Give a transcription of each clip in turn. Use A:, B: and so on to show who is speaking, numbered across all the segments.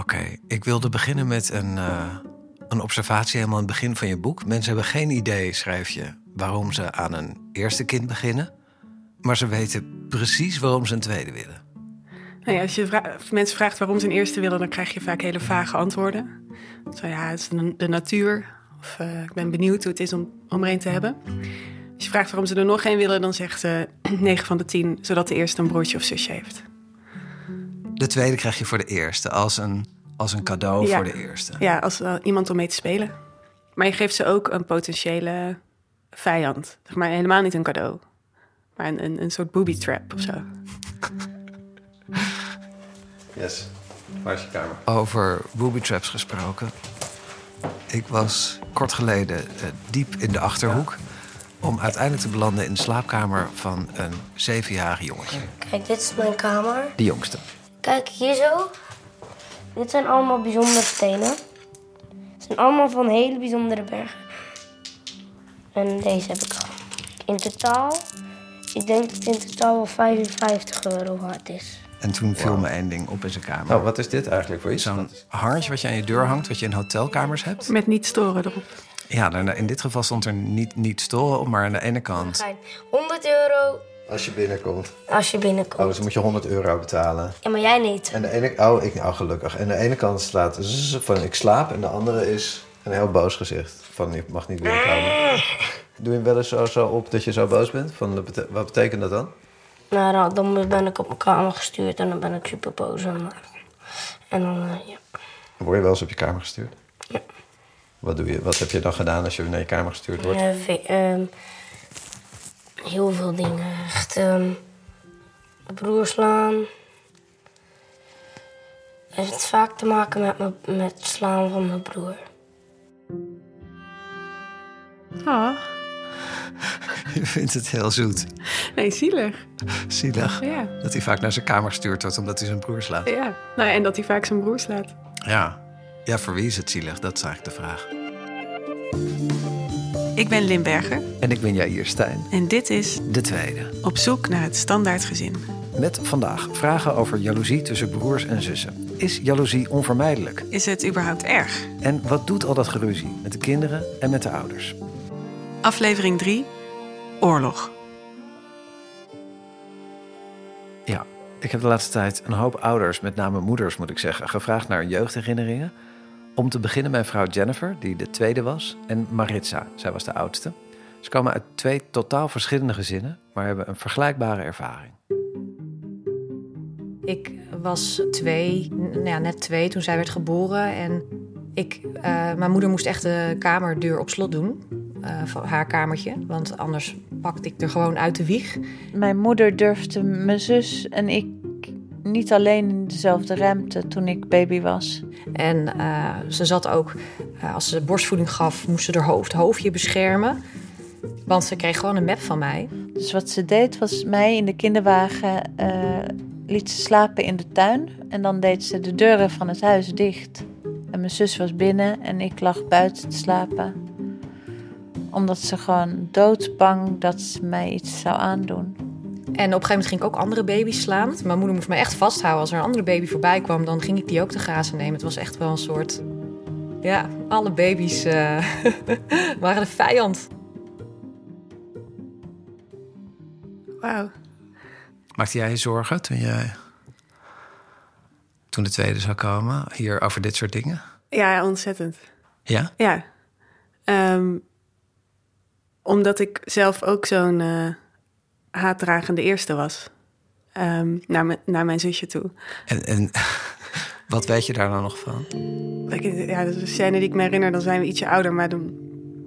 A: Oké, ik wilde beginnen met een, eh, een observatie helemaal aan het begin van je boek. Mensen hebben geen idee, schrijf je, waarom ze aan een eerste kind beginnen. Maar ze weten precies waarom ze een tweede willen.
B: Nou als je mensen vraagt waarom ze een eerste willen, dan krijg je vaak hele vage antwoorden. Zo ja, het is de, natuur. Of eh, ik ben benieuwd hoe het is om, om er een te hebben. Als je vraagt waarom ze er nog geen willen, dan zegt ze 9 van de 10, zodat de eerste een broertje of zusje heeft.
A: De tweede krijg je voor de eerste, als een, als een cadeau
B: Ja.
A: voor de eerste.
B: Ja, als eh, iemand om mee te spelen. Maar je geeft ze ook een potentiële vijand. Zeg maar helemaal niet een cadeau, maar een, een, een soort booby trap of zo.
C: Yes. Waar is je kamer?
A: Over booby traps gesproken. Ik was kort geleden eh, diep in de achterhoek om uiteindelijk te belanden in de slaapkamer van een zevenjarig jongetje.
D: Kijk, dit is mijn kamer.
A: De jongste.
D: Kijk, hier zo. Dit zijn allemaal bijzondere stenen. Het zijn allemaal van hele bijzondere bergen. En deze heb ik al. In totaal, ik denk dat het in totaal wel 55 euro waard is.
A: En toen viel me één ding op in zijn kamer.
C: Oh, wat is dit eigenlijk voor iets?
A: Zo'n hangertje wat je aan je deur hangt, wat je in hotelkamers hebt.
B: Met niet storen erop.
A: Ja, nou, in dit geval stond er niet, niet storen op, maar aan de ene kant.
D: Fijn. 100 euro
C: Als je binnenkomt.
D: als je
C: Oh,
D: binnenkomt.
C: dus dan moet je 100 euro betalen.
D: Ja, maar jij niet.
C: En de ene... Oh, ik, oh, gelukkig. En de ene kant staat zzz van ik slaap. En de andere is een heel boos gezicht. Van je mag niet binnenkomen. Doe je hem wel eens zo, zo op dat je zo boos bent? Van, wat betekent dat dan?
D: Nou, dan, ben ik op mijn kamer gestuurd en dan ben ik super boos. En, en dan, eh, ja.
C: Word je wel eens op je kamer gestuurd? Wat, doe je, wat heb je dan gedaan als je naar je kamer gestuurd wordt?
D: Eh, ehm, heel veel dingen. Echt, ehm, mijn broer slaan. Het heeft vaak te maken met, mijn- met het slaan van mijn broer.
B: Ah,
A: Je vindt het heel zoet.
B: nee, zielig.
A: Zielig.
B: Ja.
A: Dat hij vaak naar zijn kamer gestuurd wordt omdat hij zijn broer slaat.
B: Ja, nou, ja, en dat hij vaak zijn broer slaat.
A: Ja. Ja, voor wie is het zielig? Dat is eigenlijk de vraag.
B: Ik ben Limberger
A: En ik ben Jair Stijn.
B: en dit is
A: De tweede.
B: Op zoek naar het standaard gezin.
A: Met vandaag vragen over jaloezie tussen broers en zussen. Is jaloezie onvermijdelijk?
B: Is het überhaupt erg?
A: En wat doet al dat geruzie met de kinderen en met de ouders?
B: Aflevering 3. Oorlog.
A: Ja, ik heb de laatste tijd een hoop ouders, met name moeders moet ik zeggen, gevraagd naar jeugdherinneringen. Om te beginnen mijn vrouw Jennifer, die de tweede was, en Maritza, zij was de oudste. Ze komen uit twee totaal verschillende gezinnen, maar hebben een vergelijkbare ervaring.
E: Ik was twee, nou ja, net twee toen zij werd geboren. En ik, eh, mijn moeder moest echt de kamerdeur op slot doen. eh, van haar kamertje. Want anders pakte ik er gewoon uit de wieg.
F: Mijn moeder durfde mijn zus en ik niet alleen in dezelfde ruimte toen ik baby was.
E: En eh, ze zat ook, eh, als ze borstvoeding gaf, moest ze haar hoofd, hoofdje beschermen. Want ze kreeg gewoon een map van mij.
F: Dus wat ze deed was mij in de kinderwagen eh, liet ze slapen in de tuin. En dan deed ze de deuren van het huis dicht. En mijn zus was binnen en ik lag buiten te slapen. Omdat ze gewoon doodbang dat ze mij iets zou aandoen.
E: En op een gegeven moment ging ik ook andere baby's slaan. Mijn moeder moest me echt vasthouden. Als er een andere baby voorbij kwam, dan ging ik die ook te grazen nemen. Het was echt wel een soort... Ja, alle baby's eh, waren de vijand.
B: Wauw.
A: Maakte jij je zorgen toen, je, toen de tweede zou komen, hier over dit soort dingen?
B: Ja, ontzettend.
A: Ja?
B: Ja. Ehm, omdat ik zelf ook zo'n eh, haatdragende eerste was. Ehm, naar, mijn, naar mijn zusje toe.
A: En, en wat weet je daar dan nog van?
B: Ja, dat is een scène die ik me herinner. Dan zijn we ietsje ouder, maar dan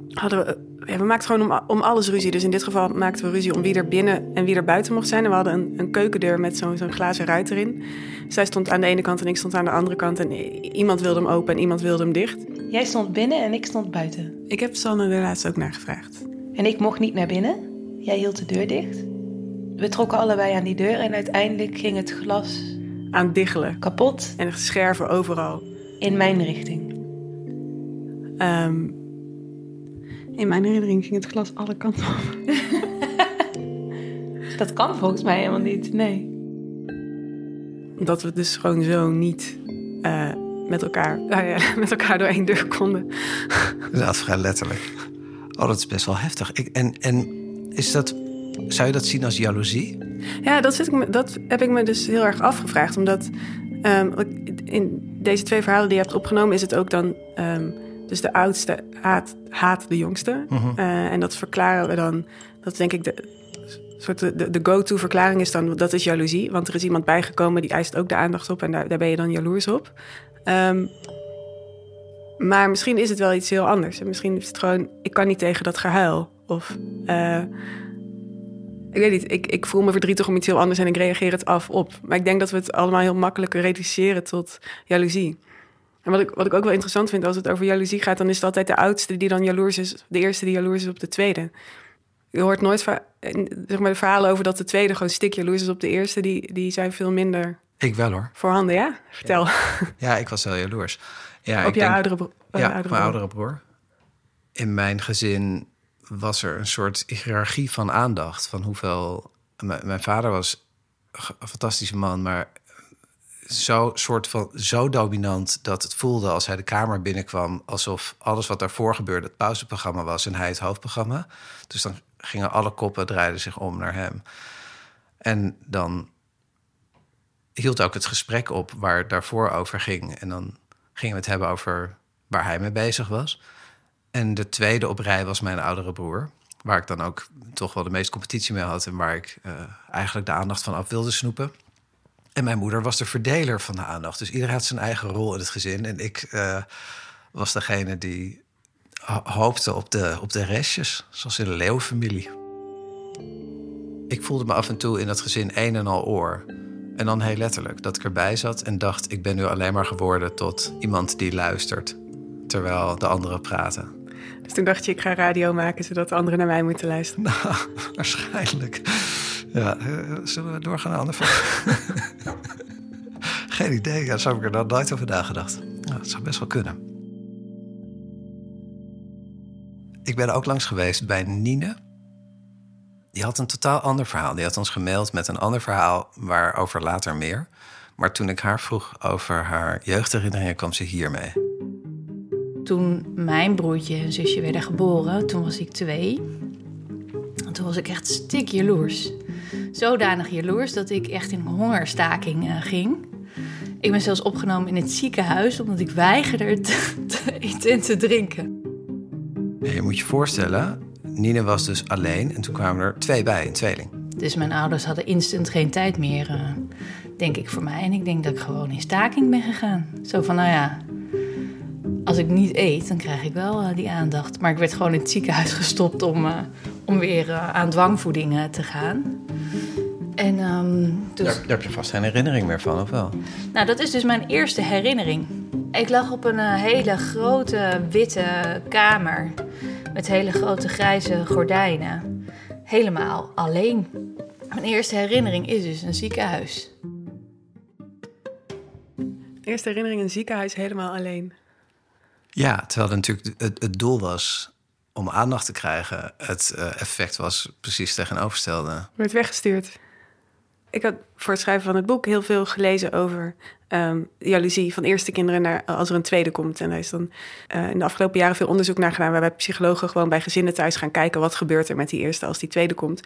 B: hadden we... Ja, we maakten gewoon om, om alles ruzie. Dus in dit geval maakten we ruzie om wie er binnen en wie er buiten mocht zijn. En we hadden een, een keukendeur met zo'n zo'n glazen ruit erin. Zij stond aan de ene kant en ik stond aan de andere kant. En iemand wilde hem open en iemand wilde hem dicht.
G: Jij stond binnen en ik stond buiten.
B: Ik heb Sanne er laatst ook naar gevraagd.
G: En ik mocht niet naar binnen. Jij hield de deur dicht. We trokken allebei aan die deur en uiteindelijk ging het glas
B: Aan het diggelen.
G: kapot
B: En scherven overal.
G: in mijn richting.
B: Ehm, in mijn herinnering ging het glas alle kanten op.
G: Dat kan volgens mij helemaal niet, nee.
B: Dat we dus gewoon zo niet eh, met elkaar, nou ja, met elkaar door één deur konden.
A: Inderdaad, vrij letterlijk. Oh, dat is best wel heftig. Ik, en, en is dat, zou je dat zien als jaloezie?
B: Ja, dat, zit ik me, dat heb ik me dus heel erg afgevraagd. Omdat ehm, in deze twee verhalen die je hebt opgenomen, is het ook dan. ehm, dus de oudste haat, haat de jongste.
A: Mhm.
B: Eh, en dat verklaren we dan. Dat is denk ik de, soort de, de, go-to verklaring is dan. Dat is jaloezie. Want er is iemand bijgekomen die eist ook de aandacht op. En daar, daar ben je dan jaloers op. Ehm, maar misschien is het wel iets heel anders. En misschien is het gewoon. Ik kan niet tegen dat gehuil. Of. eh, ik weet niet, ik, ik voel me verdrietig om iets heel anders en ik reageer het af op. Maar ik denk dat we het allemaal heel makkelijk reduceren tot jaloezie. En wat ik, wat ik ook wel interessant vind als het over jaloezie gaat, dan is het altijd de oudste die dan jaloers is, de eerste die jaloers is op de tweede. Je hoort nooit zeg maar, de verhalen over dat de tweede gewoon stik jaloers is op de eerste, die, die zijn veel minder
A: Ik wel hoor.
B: voorhanden, ja? Vertel.
A: Ja, ik was wel jaloers. Ja,
B: op
A: ik
B: je
A: denk-
B: oudere, eh,
A: Ja,
B: oudere
A: mijn
B: broer.
A: oudere broer. In mijn gezin was er een soort hiërarchie van aandacht. Van hoeveel. Mijn, vader was een fantastische man, maar zo, soort van, zo dominant dat het voelde als hij de kamer binnenkwam. alsof alles wat daarvoor gebeurde het pauzeprogramma was en hij het hoofdprogramma. Dus dan gingen alle koppen draaiden zich om naar hem. En dan hield ook het gesprek op waar het daarvoor over ging. En dan gingen we het hebben over waar hij mee bezig was. En de tweede op rij was mijn oudere broer. Waar ik dan ook toch wel de meeste competitie mee had. En waar ik eh, eigenlijk de aandacht van af wilde snoepen. En mijn moeder was de verdeler van de aandacht. Dus iedereen had zijn eigen rol in het gezin. En ik eh, was degene die ho- hoopte op de, op de restjes. Zoals in de leeuwfamilie. Ik voelde me af en toe in dat gezin een en al oor. En dan heel letterlijk dat ik erbij zat en dacht... ik ben nu alleen maar geworden tot iemand die luistert. Terwijl de anderen praten.
B: Dus toen dacht je, ik ga radio maken zodat de anderen naar mij moeten luisteren.
A: Nou, waarschijnlijk. Ja, eh, zullen we doorgaan een ander verhaal? Geen idee. Ja, zo heb ik er dan nooit over nagedacht. Nou, dat zou best wel kunnen. Ik ben ook langs geweest bij Nine. Die had een totaal ander verhaal. Die had ons gemaild met een ander verhaal, waarover later meer. Maar toen ik haar vroeg over haar jeugdherinneringen, kwam ze hiermee.
H: Toen mijn broertje en zusje werden geboren, toen was ik twee. En toen was ik echt stik jaloers. Zodanig jaloers dat ik echt in hongerstaking eh, ging. Ik ben zelfs opgenomen in het ziekenhuis omdat ik weigerde te, te eten en te drinken.
A: Je moet je voorstellen, Nine was dus alleen en toen kwamen er twee bij, een tweeling.
H: Dus mijn ouders hadden instant geen tijd meer, eh, denk ik, voor mij. En ik denk dat ik gewoon in staking ben gegaan. Zo van, nou ja, als ik niet eet, dan krijg ik wel eh, die aandacht. Maar ik werd gewoon in het ziekenhuis gestopt om, eh, om weer eh, aan dwangvoeding eh, te gaan. En ehm, dus,
A: Daar, daar heb je vast geen herinnering meer van, of wel?
H: nou, dat is dus mijn eerste herinnering. Ik lag op een hele grote witte kamer met hele grote grijze gordijnen. Helemaal alleen. Mijn eerste herinnering is dus een ziekenhuis.
B: Eerste herinnering in een ziekenhuis helemaal alleen.
A: Ja, terwijl het natuurlijk het, doel was om aandacht te krijgen. Het eh, effect was precies tegenovergestelde.
B: werd weggestuurd. Ik had voor het schrijven van het boek heel veel gelezen over ehm, jaloezie van eerste kinderen naar als er een tweede komt. En daar is dan eh, in de afgelopen jaren veel onderzoek naar gedaan, waarbij psychologen gewoon bij gezinnen thuis gaan kijken wat gebeurt er met die eerste als die tweede komt.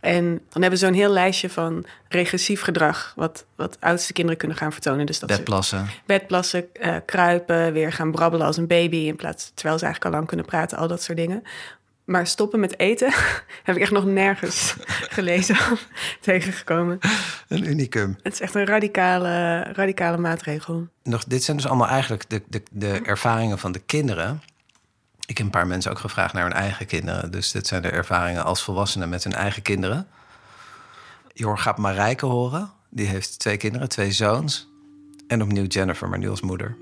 B: En dan hebben ze zo'n heel lijstje van regressief gedrag, wat, wat oudste kinderen kunnen gaan vertonen. Dus dat ze
A: Bedplassen.
B: bedplassen, eh, kruipen, weer gaan brabbelen als een baby in plaats terwijl ze eigenlijk al lang kunnen praten, al dat soort dingen. Maar stoppen met eten heb ik echt nog nergens gelezen of tegengekomen.
A: Een unicum.
B: Het is echt een radicale, radicale maatregel.
A: Nog, dit zijn dus allemaal eigenlijk de, de, de ervaringen van de kinderen. Ik heb een paar mensen ook gevraagd naar hun eigen kinderen. Dus dit zijn de ervaringen als volwassenen met hun eigen kinderen. Hoort- gaat Marijke horen. Die heeft twee kinderen, twee zoons. En opnieuw Jennifer, maar nu als moeder.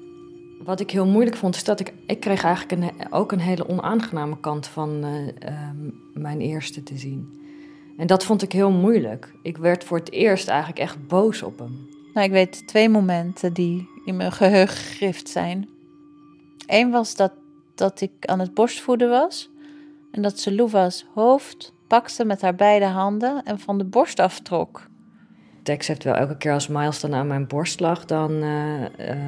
I: Wat ik heel moeilijk vond, is dat ik... Ik kreeg eigenlijk een, ook een hele onaangename kant van eh, ehm, mijn eerste te zien. En dat vond ik heel moeilijk. Ik werd voor het eerst eigenlijk echt boos op hem.
F: Nou, ik weet twee momenten die in mijn geheugen gegrift zijn. Eén was dat, dat ik aan het borstvoeden was. En dat ze Louva's hoofd pakte met haar beide handen en van de borst aftrok.
I: Tex heeft wel elke keer als Miles dan aan mijn borst lag, dan, eh, eh,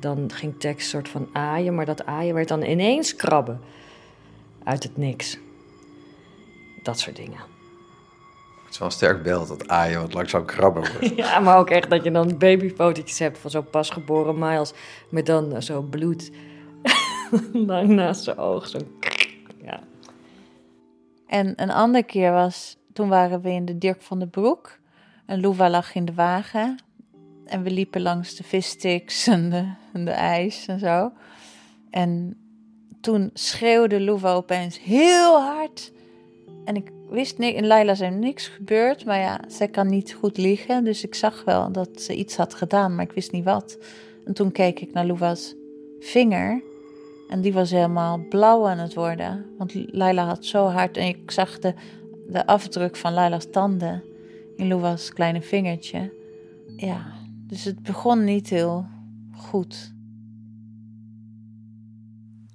I: dan ging Tex soort van aaien. Maar dat aaien werd dan ineens krabben. Uit het niks. Dat soort dingen.
A: Het is wel een sterk beeld dat aaien wat langzaam krabben wordt.
I: Ja, maar ook echt dat je dan babyfotootjes hebt van zo'n pasgeboren Miles. Met dan zo bloed lang naast zijn oog. Zo. Ja.
F: En een andere keer was, toen waren we in de Dirk van den Broek. En Louva lag in de wagen. En we liepen langs de vissticks en de, en de ijs en zo. En toen schreeuwde Louva opeens heel hard. En ik wist niet, in Laila zijn niks gebeurd. Maar ja, zij kan niet goed liggen. Dus ik zag wel dat ze iets had gedaan, maar ik wist niet wat. En toen keek ik naar Louva's vinger. En die was helemaal blauw aan het worden. Want Laila had zo hard. En ik zag de, de afdruk van Laila's tanden in Louva's kleine vingertje. Ja, dus het begon niet heel goed.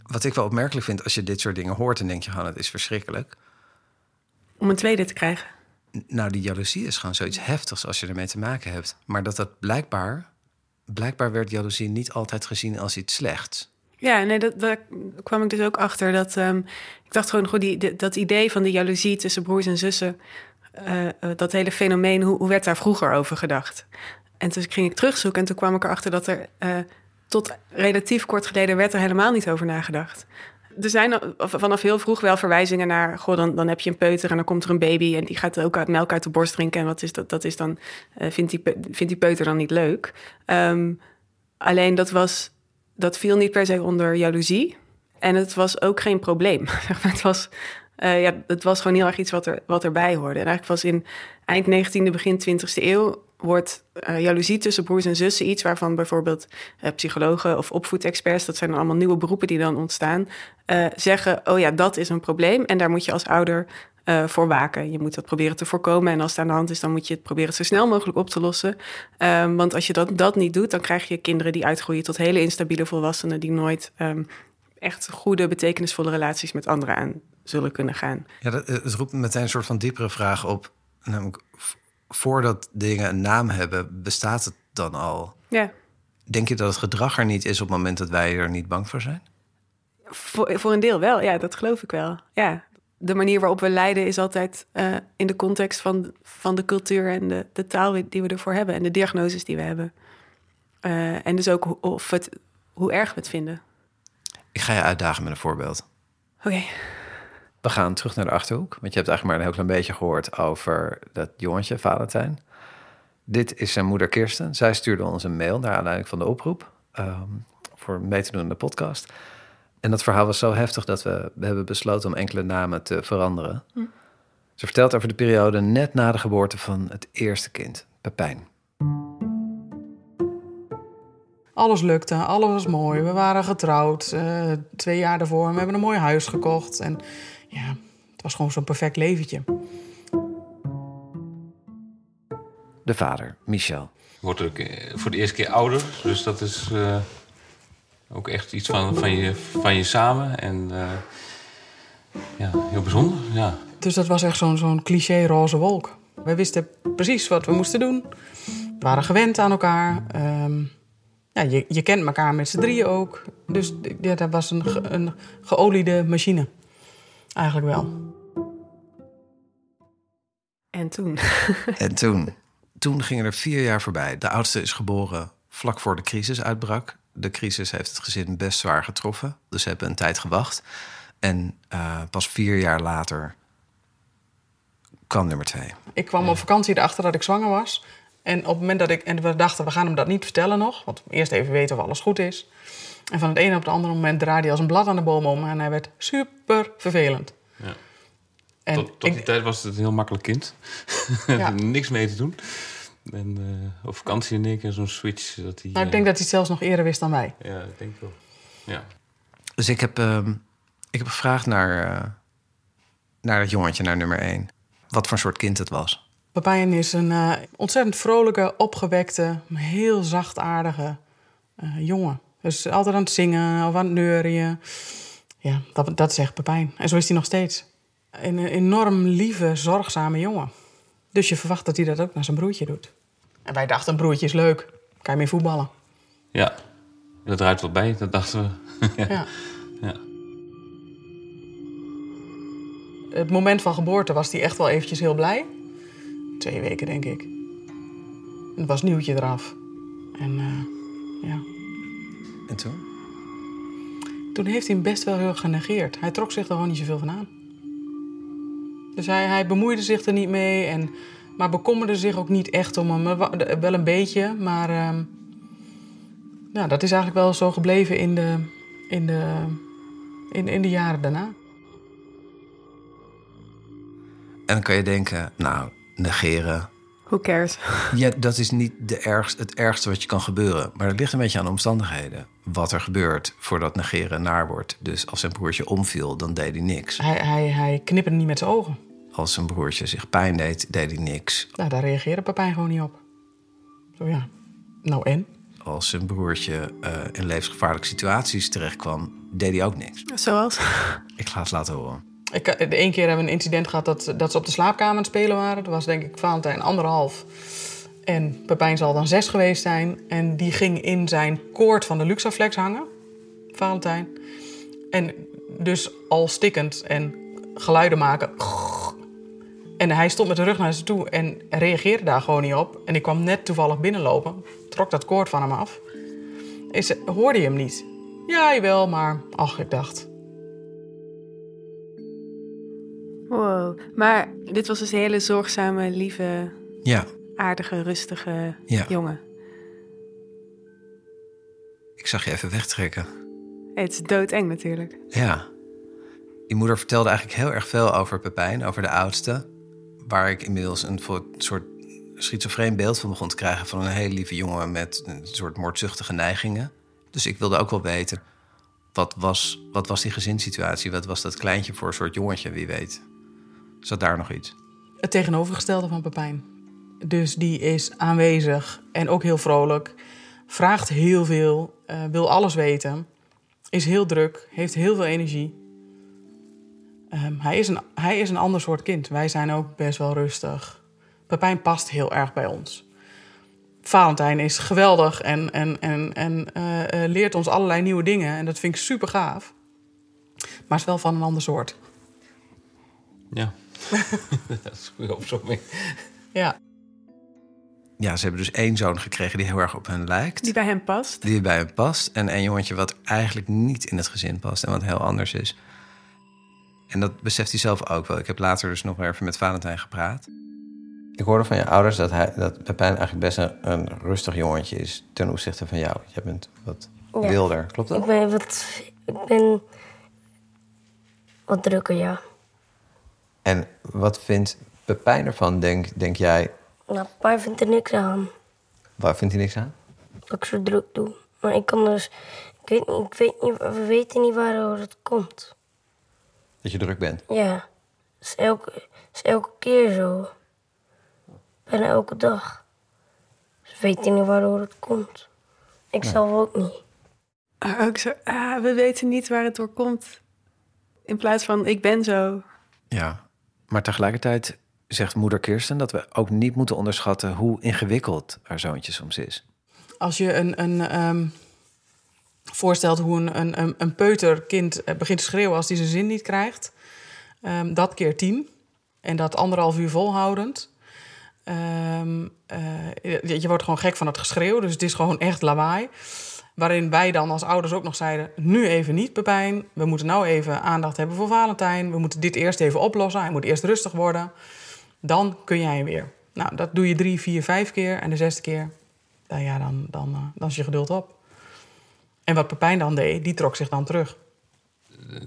A: Wat ik wel opmerkelijk vind als je dit soort dingen hoort... dan denk je gewoon, het is verschrikkelijk.
B: Om een tweede te krijgen.
A: Nou, die jaloezie is gewoon zoiets heftigs als je ermee te maken hebt. Maar dat dat blijkbaar... Blijkbaar werd jaloezie niet altijd gezien als iets slechts.
B: Ja, nee, dat, daar kwam ik dus ook achter. Dat, ehm, ik dacht gewoon, goed, die, dat idee van de jaloezie tussen broers en zussen... eh, eh, dat hele fenomeen, hoe, hoe werd daar vroeger over gedacht? En toen ging ik terugzoeken en toen kwam ik erachter dat er... eh, tot relatief kort geleden werd er helemaal niet over nagedacht. Er zijn vanaf heel vroeg wel verwijzingen naar... Goh, dan, dan heb je een peuter en dan komt er een baby... en die gaat ook uit melk uit de borst drinken. En wat is dat? Dat is dan, vindt, die, vindt die peuter dan niet leuk? Ehm, alleen dat was dat viel niet per se onder jaloezie. En het was ook geen probleem. Het, was, eh, ja, het was gewoon heel erg iets wat, er, wat erbij hoorde. En eigenlijk was in eind 19e, begin 20e eeuw... wordt eh, jaloezie tussen broers en zussen iets... waarvan bijvoorbeeld eh, psychologen of opvoedexperts... dat zijn allemaal nieuwe beroepen die dan ontstaan... zeggen, oh ja, dat is een probleem... en daar moet je als ouder eh, voor waken. Je moet dat proberen te voorkomen. En als het aan de hand is, dan moet je het proberen zo snel mogelijk op te lossen. Ehm, want als je dat, dat niet doet, dan krijg je kinderen die uitgroeien tot hele instabiele volwassenen die nooit ehm, echt goede, betekenisvolle relaties met anderen aan zullen kunnen gaan.
A: Ja, dat, eh, het roept meteen een soort van diepere vraag op. Namelijk, voordat dingen een naam hebben, bestaat het dan al?
B: Ja,
A: Denk je dat het gedrag er niet is op het moment dat wij er niet bang voor zijn?
B: voor, voor een deel wel. Ja, dat geloof ik wel. Ja, de manier waarop we lijden is altijd eh, in de context van, van de cultuur en de, de taal die we ervoor hebben en de diagnoses die we hebben. Eh, en dus ook hoe, of het, hoe erg we het vinden.
A: Ik ga je uitdagen met een voorbeeld.
B: Oké.
A: We gaan terug naar de achterhoek. Want je hebt eigenlijk maar een heel klein beetje gehoord over dat jongetje, Valentijn. Dit is zijn moeder Kirsten. Zij stuurde ons een mail naar aanleiding van de oproep. ehm, voor mee te doen in de podcast. En dat verhaal was zo heftig dat we, we hebben besloten om enkele namen te veranderen. Ze vertelt over de periode net na de geboorte van het eerste kind, Pepijn.
J: Alles lukte, alles was mooi. We waren getrouwd eh, twee jaar daarvoor. We hebben een mooi huis gekocht. En ja, het was gewoon zo'n perfect leventje.
A: De vader, Michel.
K: wordt ook eh, voor de eerste keer ouder. Dus dat is eh, ook echt iets van, van, je, van je samen. En eh, ja, heel bijzonder. Ja.
J: Dus dat was echt zo'n zo'n cliché roze wolk. We wisten precies wat we moesten doen. We waren gewend aan elkaar. Ehm, ja, je, je kent elkaar met z'n drieën ook. Dus ja, dat was een, ge- een geoliede machine. Eigenlijk wel.
B: En toen?
A: En toen, toen gingen er vier jaar voorbij. De oudste is geboren vlak voor de crisis uitbrak. De crisis heeft het gezin best zwaar getroffen. Dus ze hebben een tijd gewacht. En eh, pas vier jaar later kwam nummer twee.
J: Ik kwam op vakantie erachter dat ik zwanger was. En op het moment dat ik... En we dachten, we gaan hem dat niet vertellen nog. Want eerst even weten of alles goed is. En van het ene op het andere moment draaide hij als een blad aan de boom om. En hij werd super vervelend.
K: Ja.
J: En
K: tot tot
J: ik-
K: die tijd was het een heel makkelijk kind.
J: Ja.
K: Niks mee te doen. En eh, op vakantie in één keer zo'n switch. Dat hij,
J: Nou, ik denk dat hij het zelfs nog eerder wist dan wij.
K: Ja, ik denk wel. Ja.
A: Dus ik heb, ehm, ik heb gevraagd naar, eh, naar het jongetje, naar nummer één. Wat voor soort kind het was.
J: Pepijn is een eh, ontzettend vrolijke, opgewekte, heel zachtaardige eh, jongen. Dus altijd aan het zingen of aan het neurien. Ja, dat, dat is echt Pepijn. En zo is hij nog steeds. Een enorm lieve, zorgzame jongen. Dus je verwacht dat hij dat ook naar zijn broertje doet. En wij dachten, een broertje is leuk. Kan je mee voetballen?
K: Ja, dat draait wel bij, dat dachten we.
J: Ja.
K: Ja.
J: Het moment van geboorte was hij echt wel eventjes heel blij. Twee weken, denk ik. En het was nieuwtje eraf. En eh, ja,
A: En toen?
J: toen heeft hij hem best wel heel erg genegeerd. Hij trok zich er gewoon niet zoveel van aan. Dus hij, hij bemoeide zich er niet mee, en, maar bekommerde zich ook niet echt om hem. Wel een beetje, maar ehm, ja, dat is eigenlijk wel zo gebleven in de, in de, in, in de jaren daarna.
A: En dan kan je denken, nou, negeren.
B: Who cares?
A: Ja, dat is niet de ergst, het ergste wat je kan gebeuren. Maar het ligt een beetje aan de omstandigheden. Wat er gebeurt voordat negeren naar wordt. Dus als zijn broertje omviel, dan deed hij niks.
J: Hij, hij, hij knipperde niet met zijn ogen.
A: Als zijn broertje zich pijn deed, deed hij niks.
J: Nou, daar reageerde Papijn gewoon niet op. Zo ja, nou en?
A: Als zijn broertje eh, in levensgevaarlijke situaties terechtkwam, deed hij ook niks.
B: Zoals?
A: Ik ga het laten horen.
J: Ik, eh, de één keer hebben we een incident gehad dat, dat ze op de slaapkamer aan het spelen waren. Dat was denk ik Valentijn anderhalf. En Pepijn zal dan zes geweest zijn. En die ging in zijn koord van de Luxaflex hangen. Valentijn. En dus al stikkend en geluiden maken. En hij stond met de rug naar ze toe en reageerde daar gewoon niet op. En ik kwam net toevallig binnenlopen. Trok dat koord van hem af. Is, hoorde je hem niet? Ja, jawel, maar ach, ik dacht...
B: Wow. Maar dit was dus een hele zorgzame, lieve,
A: Ja,
B: aardige, rustige
A: Ja.
B: jongen.
A: ik zag je even wegtrekken.
B: Het is doodeng natuurlijk.
A: Ja. Je moeder vertelde eigenlijk heel erg veel over Pepijn, over de oudste. Waar ik inmiddels een soort schizofreen beeld van begon te krijgen... van een hele lieve jongen met een soort moordzuchtige neigingen. Dus ik wilde ook wel weten, wat was, wat was die gezinssituatie? Wat was dat kleintje voor een soort jongetje, wie weet? Zat daar nog iets?
J: het tegenovergestelde van Pepijn. Dus die is aanwezig en ook heel vrolijk. Vraagt heel veel, eh, wil alles weten. Is heel druk, heeft heel veel energie. Ehm, hij, is een, hij is een ander soort kind. Wij zijn ook best wel rustig. Pepijn past heel erg bij ons. Valentijn is geweldig en, en, en, en eh, eh, leert ons allerlei nieuwe dingen. En dat vind ik super gaaf. Maar is wel van een ander soort.
K: Ja. dat is goed op zo mee.
J: Ja.
A: Ja, ze hebben dus één zoon gekregen die heel erg op hen lijkt.
B: Die bij hem past.
A: Die bij hem past. En een jongetje wat eigenlijk niet in het gezin past en wat heel anders is. En dat beseft hij zelf ook wel. Ik heb later dus nog even met Valentijn gepraat. Ik hoorde van je ouders dat, hij, dat Pepijn eigenlijk best een, een rustig jongetje is ten opzichte van jou. Jij bent wat
D: Ja.
A: wilder, klopt dat?
D: Ik ben wat... Ik ben... Wat drukker, ja.
A: En wat vindt Pepijn ervan, denk, denk jij?
D: Nou, papa vindt er niks aan
A: Waar vindt hij niks aan?
D: dat ik zo druk doe. Maar ik kan dus... Ik weet niet, ik weet niet, we weten niet waarover het komt.
A: Dat je druk bent.
D: Ja, het is elke, is elke keer zo. Bijna elke dag. Ze weten niet waarover het komt. Ik zelf ook niet.
B: Ook zo, ah, we weten niet waar het door komt. In plaats van, ik ben zo.
A: Ja, maar tegelijkertijd zegt moeder Kirsten dat we ook niet moeten onderschatten hoe ingewikkeld haar zoontje soms is.
J: Als je een, een, ehm, voorstelt hoe een, een, een, peuterkind eh, begint te schreeuwen als hij zijn zin niet krijgt, ehm, dat keer tien. En dat anderhalf uur volhoudend. Ehm, eh, je, je wordt gewoon gek van het geschreeuw, dus het is gewoon echt lawaai. Waarin wij dan als ouders ook nog zeiden: nu even niet, Pepijn. We moeten nou even aandacht hebben voor Valentijn. We moeten dit eerst even oplossen. Hij moet eerst rustig worden. Dan kun jij weer. Nou, dat doe je drie, vier, vijf keer. En de zesde keer, nou ja, dan, dan, eh, dan is je geduld op. En wat Pepijn dan deed, die trok zich dan terug.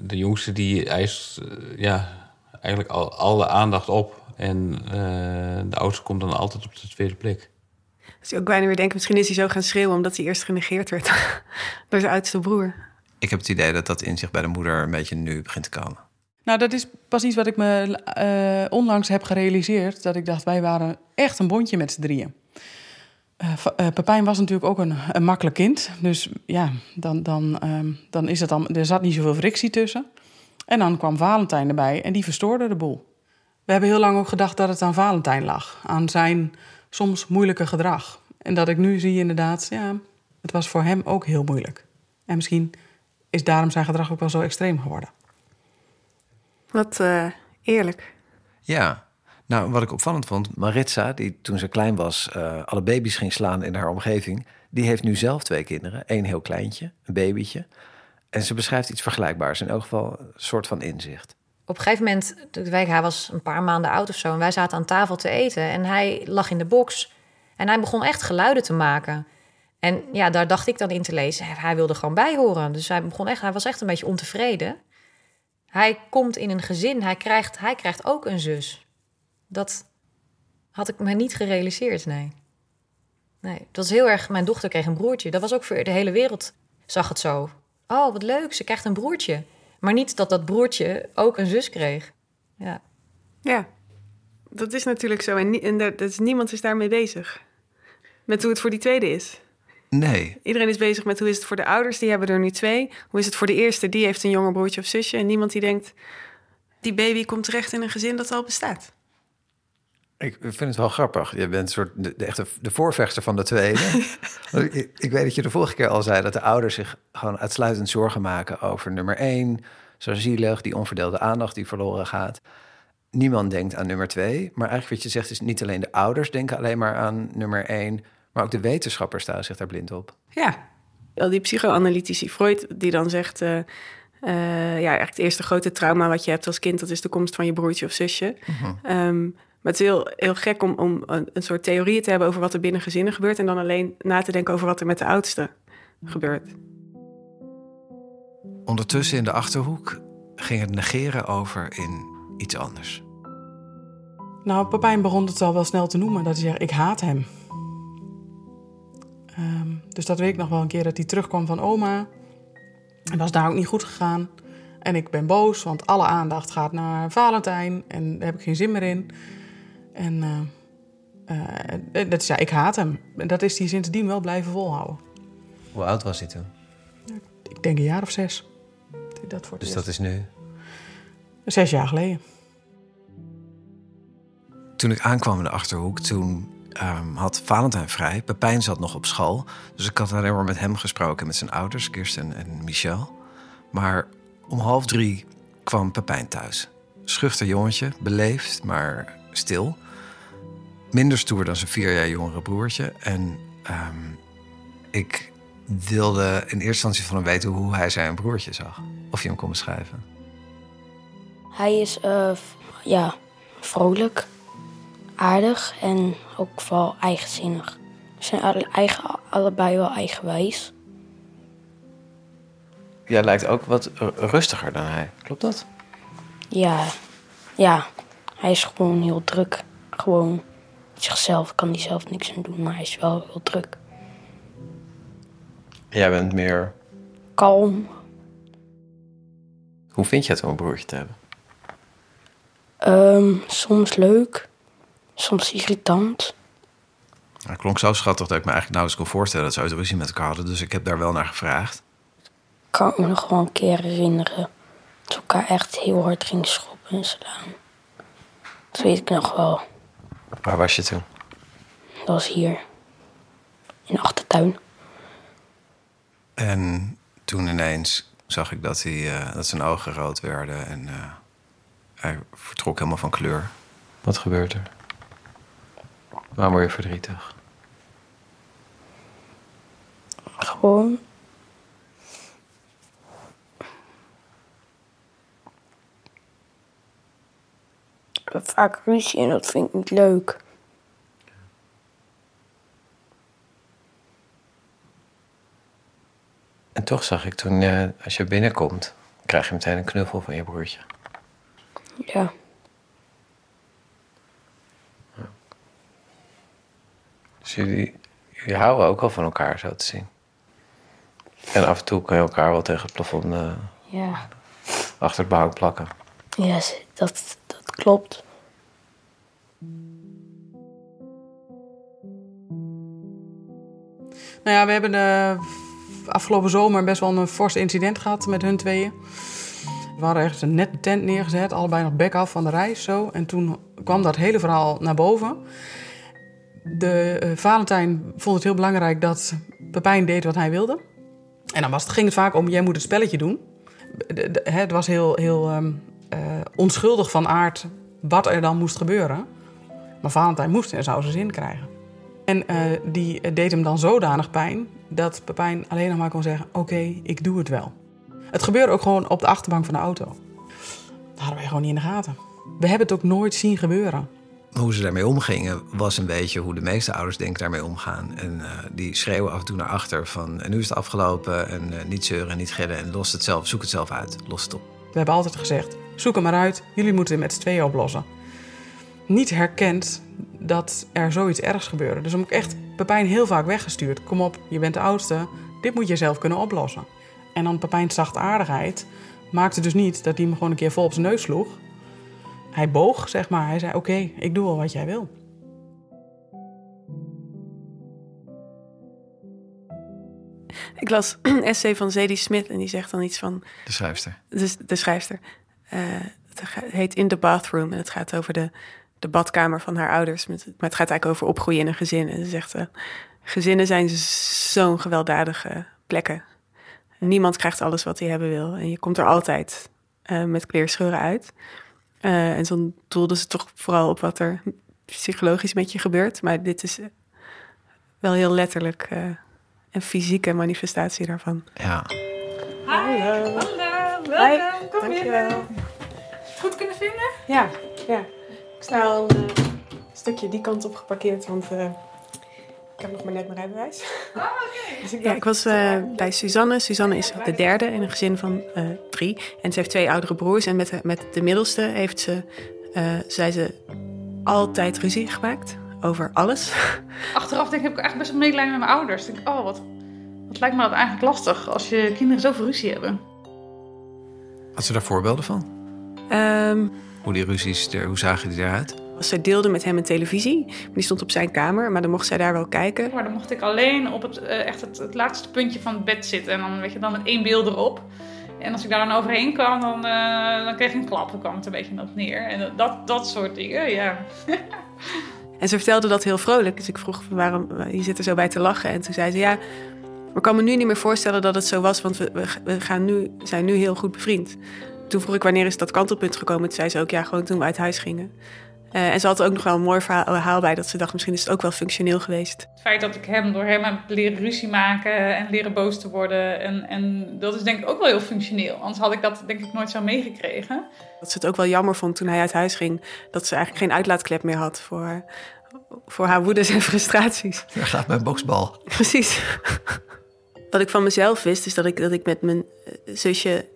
K: De jongste die eist eh, ja, eigenlijk al, alle aandacht op. En eh, de oudste komt dan altijd op de tweede plek.
B: Dus ik ook bijna weer denken, misschien is hij zo gaan schreeuwen... omdat hij eerst genegeerd werd door zijn oudste broer.
A: Ik heb het idee dat dat inzicht bij de moeder een beetje nu begint te komen.
J: Nou, dat is pas iets wat ik me eh, onlangs heb gerealiseerd. Dat ik dacht, wij waren echt een bondje met z'n drieën. Eh, Va- eh, Pepijn was natuurlijk ook een, een makkelijk kind. Dus ja, dan, dan, ehm, dan is het dan, er zat niet zoveel frictie tussen. En dan kwam Valentijn erbij en die verstoorde de boel. We hebben heel lang ook gedacht dat het aan Valentijn lag. Aan zijn soms moeilijke gedrag. En dat ik nu zie inderdaad, ja, het was voor hem ook heel moeilijk. En misschien is daarom zijn gedrag ook wel zo extreem geworden.
B: Wat eh, eerlijk.
A: Ja, nou wat ik opvallend vond, Maritza, die toen ze klein was eh, alle baby's ging slaan in haar omgeving, die heeft nu zelf twee kinderen. Eén heel kleintje, een babytje. En ze beschrijft iets vergelijkbaars, in elk geval een soort van inzicht.
E: Op een gegeven moment, hij was een paar maanden oud of zo... en wij zaten aan tafel te eten en hij lag in de box. En hij begon echt geluiden te maken. En ja, daar dacht ik dan in te lezen. Hij wilde gewoon bij horen. Dus hij, begon echt, hij was echt een beetje ontevreden. Hij komt in een gezin, hij krijgt, hij krijgt ook een zus. Dat had ik me niet gerealiseerd, nee. Nee, dat was heel erg... Mijn dochter kreeg een broertje. Dat was ook voor de hele wereld, zag het zo. Oh, wat leuk, ze krijgt een broertje. Maar niet dat dat broertje ook een zus kreeg. Ja.
B: Ja, dat is natuurlijk zo. En, dat is, niemand is daarmee bezig. Met hoe het voor die tweede is.
A: Nee,
B: Iedereen is bezig met hoe is het voor de ouders, die hebben er nu twee. Hoe is het voor de eerste, die heeft een jonger broertje of zusje. En niemand die denkt, die baby komt terecht in een gezin dat al bestaat.
A: Ik vind het wel grappig. Je bent een soort de, de echte de voorvechter van de tweede. Ik, ik weet dat je de vorige keer al zei dat de ouders zich gewoon uitsluitend zorgen maken over nummer één. Zo zielig, die onverdeelde aandacht die verloren gaat. Niemand denkt aan nummer twee. Maar eigenlijk wat je zegt is niet alleen de ouders denken alleen maar aan nummer één. Maar ook de wetenschappers staan zich daar blind op.
B: Ja, al die psychoanalytici, Freud, die dan zegt... eh, eh, ja, eigenlijk het eerste grote trauma wat je hebt als kind... dat is de komst van je broertje of zusje. Ehm, maar het is heel, heel gek om, om een, een soort theorieën te hebben... over wat er binnen gezinnen gebeurt... en dan alleen na te denken over wat er met de oudste gebeurt.
A: Ondertussen in de achterhoek ging het negeren over in iets anders.
J: Nou, Papijn begon het al wel snel te noemen. Dat hij zegt, ik haat hem. Ehm, dus dat weet ik nog wel een keer dat hij terugkwam van oma. En dat is daar ook niet goed gegaan. En ik ben boos, want alle aandacht gaat naar Valentijn. En daar heb ik geen zin meer in. En eh, eh, dat is, ja, ik haat hem. En dat is hij sindsdien wel blijven volhouden.
C: Hoe oud was hij toen?
J: Ik denk een jaar of zes. Dat voor
C: Dus dat is nu.
J: Zes jaar geleden.
A: Toen ik aankwam in de achterhoek, toen ehm, had Valentijn vrij. Pepijn zat nog op school. Dus ik had alleen maar met hem gesproken, met zijn ouders, Kirsten en Michel. Maar om half drie kwam Pepijn thuis. Schuchter jongetje, beleefd, maar stil. Minder stoer dan zijn vier jaar jongere broertje. En ehm, ik wilde in eerste instantie van hem weten hoe hij zijn broertje zag. Of je hem kon beschrijven.
D: Hij is eh, ja, vrolijk, aardig en ook vooral eigenzinnig. Ze zijn alle- eigen, allebei wel eigenwijs.
C: Jij lijkt ook wat ru- rustiger dan hij. Klopt dat?
D: Ja, ja, hij is gewoon heel druk. Gewoon zichzelf kan hij zelf niks aan doen, maar hij is wel heel druk.
C: Jij bent meer.
D: Kalm,
C: Hoe vind je het om een broertje te hebben?
D: ehm, soms leuk, soms irritant.
A: Hij klonk zo schattig dat ik me eigenlijk nauwelijks kon voorstellen dat ze ooit ruzie met elkaar hadden. Dus ik heb daar wel naar gevraagd.
D: Kan ik me nog wel een keer herinneren dat we elkaar echt heel hard gingen schoppen en slaan. Dat weet ik nog wel.
C: Waar was je toen?
D: Dat was hier, in de achtertuin.
A: En toen ineens zag ik dat, hij, eh, dat zijn ogen rood werden en eh, hij vertrok helemaal van kleur.
C: Wat gebeurt er? Waarom word je verdrietig?
D: Gewoon. Vaak ruzie en dat vind ik niet leuk.
C: En toch zag ik toen, eh, als je binnenkomt, krijg je meteen een knuffel van je broertje.
D: Ja,
C: Dus jullie, jullie houden ook wel van elkaar, zo te zien. En af en toe kan je elkaar wel tegen het plafond eh,
D: ja.
C: achter het behang plakken.
D: ja ze- dat, dat klopt.
J: Nou ja, we hebben de afgelopen zomer best wel een fors incident gehad met hun tweeën. We hadden ergens een nette tent neergezet, allebei nog bek af van de reis zo. En toen kwam dat hele verhaal naar boven. De uh, Valentijn vond het heel belangrijk dat Pepijn deed wat hij wilde. En dan was het, ging het vaak om, jij moet het spelletje doen. Het was heel, heel um, uh, onschuldig van aard wat er dan moest gebeuren. Maar Valentijn moest en zou zijn zin krijgen. En uh, die deed hem dan zodanig pijn dat Pepijn alleen nog maar kon zeggen: Oké, okay, ik doe het wel. Het gebeurde ook gewoon op de achterbank van de auto. Dat hadden wij gewoon niet in de gaten. We hebben het ook nooit zien gebeuren.
A: Hoe ze daarmee omgingen was een beetje hoe de meeste ouders denk ik daarmee omgaan. En uh, die schreeuwen af en toe naar achter van en nu is het afgelopen en uh, niet zeuren en niet gillen en los het zelf, zoek het zelf uit, los het op.
J: We hebben altijd gezegd, zoek het maar uit, jullie moeten het met z'n tweeën oplossen. Niet herkend dat er zoiets ergs gebeurde. Dus heb ik echt Pepijn heel vaak weggestuurd. Kom op, je bent de oudste, dit moet je zelf kunnen oplossen. En dan Pepijn's zachtaardigheid maakte dus niet dat hij me gewoon een keer vol op zijn neus sloeg. Hij boog, zeg maar. Hij zei, oké, okay, ik doe wel wat jij wil.
B: Ik las een essay van Zadie Smith en die zegt dan iets van...
A: De schrijfster.
B: De, de schrijfster. Uh, het heet In the Bathroom en het gaat over de, de badkamer van haar ouders. Met, maar het gaat eigenlijk over opgroeien in een gezin. En ze zegt, uh, gezinnen zijn zo'n gewelddadige plekken. Niemand krijgt alles wat hij hebben wil. En je komt er altijd uh, met kleerscheuren uit. Uh, en zo doelden ze toch vooral op wat er psychologisch met je gebeurt. Maar dit is wel heel letterlijk uh, een fysieke manifestatie daarvan.
A: Ja.
L: Hi. Hallo. Welkom. Kom binnen. Goed kunnen vinden?
B: Ja, ja. Ik sta al een stukje die kant op geparkeerd, want ik heb nog maar net mijn rijbewijs.
L: Oh, oké.
B: Dus ik, ja, ik was uh, bij Suzanne. Suzanne is de derde in een gezin van uh, drie. En ze heeft twee oudere broers. En met de, met de middelste heeft ze, uh, zei ze, altijd ruzie gemaakt. Over alles.
L: Achteraf denk ik, heb ik echt best wel medelijden met mijn ouders. Ik denk, oh, wat, wat lijkt me dat eigenlijk lastig als je kinderen zoveel ruzie hebben.
A: Had ze daar voorbeelden van?
B: Um,
A: hoe die ruzies, er, hoe zagen die eruit?
B: Zij deelde met hem een televisie. Die stond op zijn kamer, maar dan mocht zij daar wel kijken.
L: Maar dan mocht ik alleen op het, uh, echt het, het, laatste puntje van het bed zitten. En dan, weet je, dan met één beeld erop. En als ik daar dan overheen kwam, dan, uh, dan kreeg ik een klap. Dan kwam het een beetje op neer. En dat, dat soort dingen, ja.
B: en ze vertelde dat heel vrolijk. Dus ik vroeg, waarom, je zit er zo bij te lachen. En toen zei ze, ja, ik kan me nu niet meer voorstellen dat het zo was. Want we, we gaan nu, zijn nu heel goed bevriend. Toen vroeg ik, wanneer is dat kantelpunt gekomen? Toen zei ze ook, ja, gewoon toen we uit huis gingen. Uh, en ze had er ook nog wel een mooi verhaal bij dat ze dacht, misschien is het ook wel functioneel geweest.
L: Het feit dat ik hem door hem heb leren ruzie maken en leren boos te worden. En, en dat is denk ik ook wel heel functioneel. Anders had ik dat denk ik nooit zo meegekregen.
B: Dat ze het ook wel jammer vond toen hij uit huis ging. Dat ze eigenlijk geen uitlaatklep meer had voor, voor haar woedes en frustraties.
A: Daar gaat mijn boksbal.
B: Precies. Wat ik van mezelf wist, is dat ik, dat ik met mijn zusje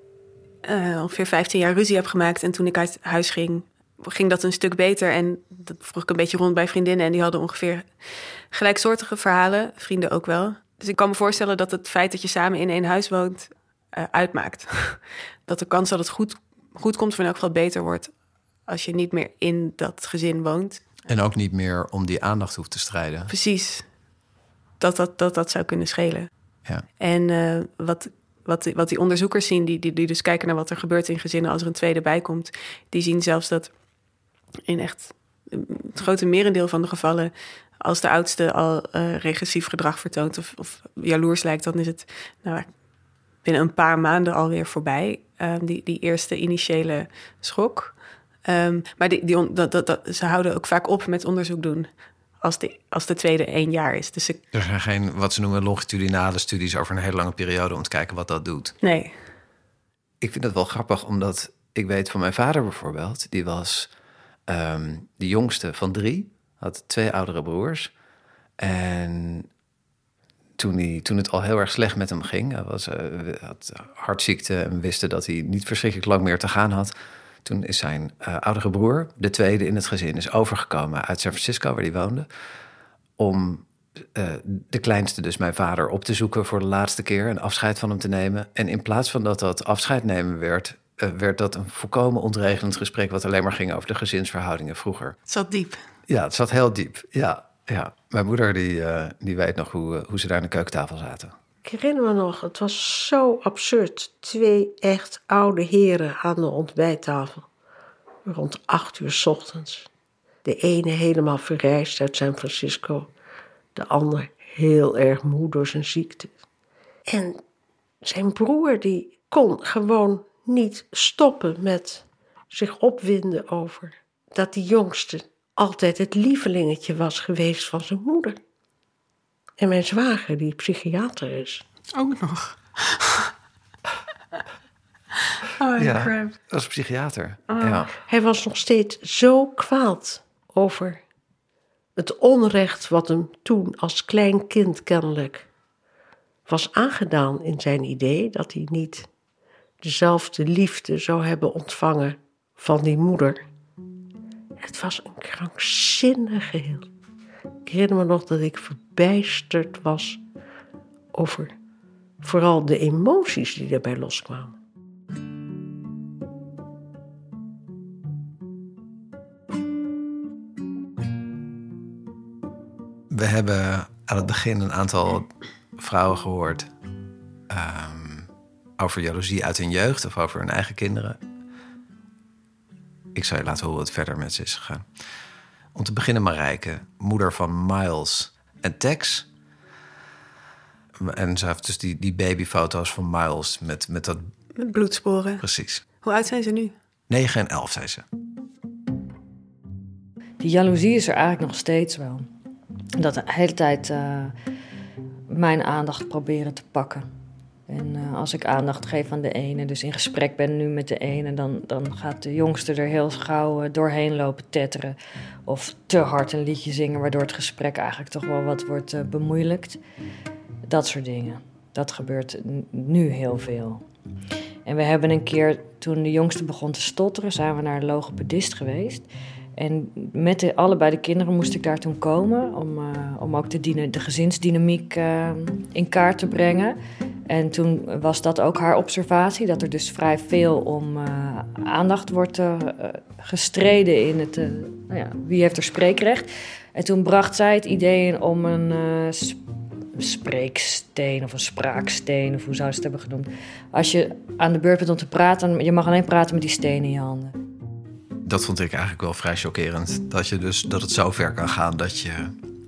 B: uh, ongeveer 15 jaar ruzie heb gemaakt. En toen ik uit huis ging, ging dat een stuk beter. En dat vroeg ik een beetje rond bij vriendinnen. En die hadden ongeveer gelijksoortige verhalen. Vrienden ook wel. Dus ik kan me voorstellen dat het feit dat je samen in één huis woont uh, uitmaakt. dat de kans dat het goed, goed komt, of in elk geval beter wordt. als je niet meer in dat gezin woont.
A: En ook niet meer om die aandacht hoeft te strijden.
B: Precies. Dat dat, dat, dat zou kunnen schelen.
A: Ja.
B: En uh, wat wat, wat die onderzoekers zien, die, die, die dus kijken naar wat er gebeurt in gezinnen als er een tweede bij komt, die zien zelfs dat in echt het grote merendeel van de gevallen, als de oudste al uh, regressief gedrag vertoont of, jaloers lijkt, dan is het nou, binnen een paar maanden alweer voorbij. Um, die, die eerste initiële schok. Um, maar die, die, dat, dat, ze houden ook vaak op met onderzoek doen als de, als de tweede één jaar is. Dus ik...
A: Er zijn geen, wat ze noemen, longitudinale studies over een hele lange periode om te kijken wat dat doet.
B: Nee.
A: Ik vind dat wel grappig, omdat ik weet van mijn vader bijvoorbeeld, die was um, de jongste van drie, had twee oudere broers. En toen, hij, toen het al heel erg slecht met hem ging, hij was, uh, had hartziekte en wisten dat hij niet verschrikkelijk lang meer te gaan had. Toen is zijn uh, oudere broer, de tweede in het gezin, is overgekomen uit San Francisco, waar hij woonde, om uh, de kleinste, dus mijn vader, op te zoeken voor de laatste keer en afscheid van hem te nemen. En in plaats van dat dat afscheid nemen werd, uh, werd dat een volkomen ontregelend gesprek, wat alleen maar ging over de gezinsverhoudingen vroeger.
B: Het zat diep.
A: Ja, het zat heel diep. Ja, ja. Mijn moeder die, die weet nog hoe, hoe ze daar aan de keukentafel zaten.
M: Ik herinner me nog, het was zo absurd. Twee echt oude heren aan de ontbijttafel. Rond acht uur s ochtends. De ene helemaal verrijst uit San Francisco, de ander heel erg moe door zijn ziekte. En zijn broer die kon gewoon niet stoppen met zich opwinden over dat die jongste altijd het lievelingetje was geweest van zijn moeder. En mijn zwager, die psychiater is.
B: Ook nog. Oh,
A: ja,
B: crap.
A: is psychiater.
M: Ah.
A: Ja.
M: Hij was nog steeds zo kwaad over het onrecht wat hem toen als klein kind kennelijk was aangedaan in zijn idee dat hij niet dezelfde liefde zou hebben ontvangen van die moeder. Het was een krankzinnig geheel. Ik herinner me nog dat ik verbijsterd was over vooral de emoties die daarbij loskwamen.
A: We hebben aan het begin een aantal vrouwen gehoord ehm, over jaloezie uit hun jeugd of over hun eigen kinderen. Ik zal je laten horen hoe het verder met ze is gegaan. Om te beginnen Marijke, moeder van Miles en Tex. En ze heeft dus die, die babyfoto's van Miles met, met dat...
B: Met bloedsporen.
A: Precies.
B: Hoe oud zijn ze nu?
A: 9 en 11, zei ze.
I: Die jaloezie is er eigenlijk nog steeds wel. Dat de hele tijd eh, mijn aandacht proberen te pakken. En als ik aandacht geef aan de ene, dus in gesprek ben nu met de ene, dan, dan gaat de jongste er heel gauw eh, doorheen lopen tetteren. Of te hard een liedje zingen, waardoor het gesprek eigenlijk toch wel wat wordt eh, bemoeilijkt. Dat soort dingen. Dat gebeurt nu heel veel. En we hebben een keer, toen de jongste begon te stotteren, zijn we naar een logopedist geweest. En met allebei de kinderen moest ik daar toen komen om, eh, om ook de, de gezinsdynamiek eh, in kaart te brengen. En toen was dat ook haar observatie, dat er dus vrij veel om eh, aandacht wordt gestreden in het, nou ja, wie heeft er spreekrecht. En toen bracht zij het idee in om een sp- spreeksteen of een spraaksteen, of hoe zou ze het hebben genoemd. Als je aan de beurt bent om te praten, je mag alleen praten met die steen in je handen.
A: Dat vond ik eigenlijk wel vrij chockerend. Dat, je dus, dat het zo ver kan gaan dat je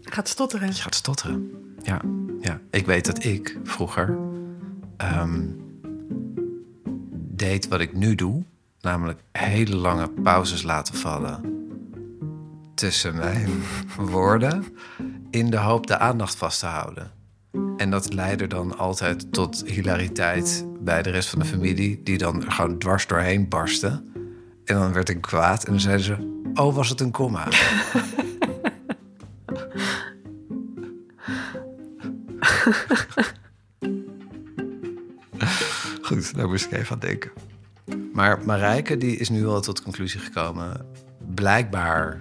B: Gaat stotteren.
A: Je gaat stotteren. Ja, ja. Ik weet dat ik vroeger ehm, deed wat ik nu doe. Namelijk hele lange pauzes laten vallen tussen mijn woorden. In de hoop de aandacht vast te houden. En dat leidde dan altijd tot hilariteit bij de rest van de familie. Die dan gewoon dwars doorheen barstte. En dan werd ik kwaad en dan zeiden ze... Oh, was het een komma? Goed, daar moest ik even aan denken. Maar Marijke die is nu wel tot de conclusie gekomen... blijkbaar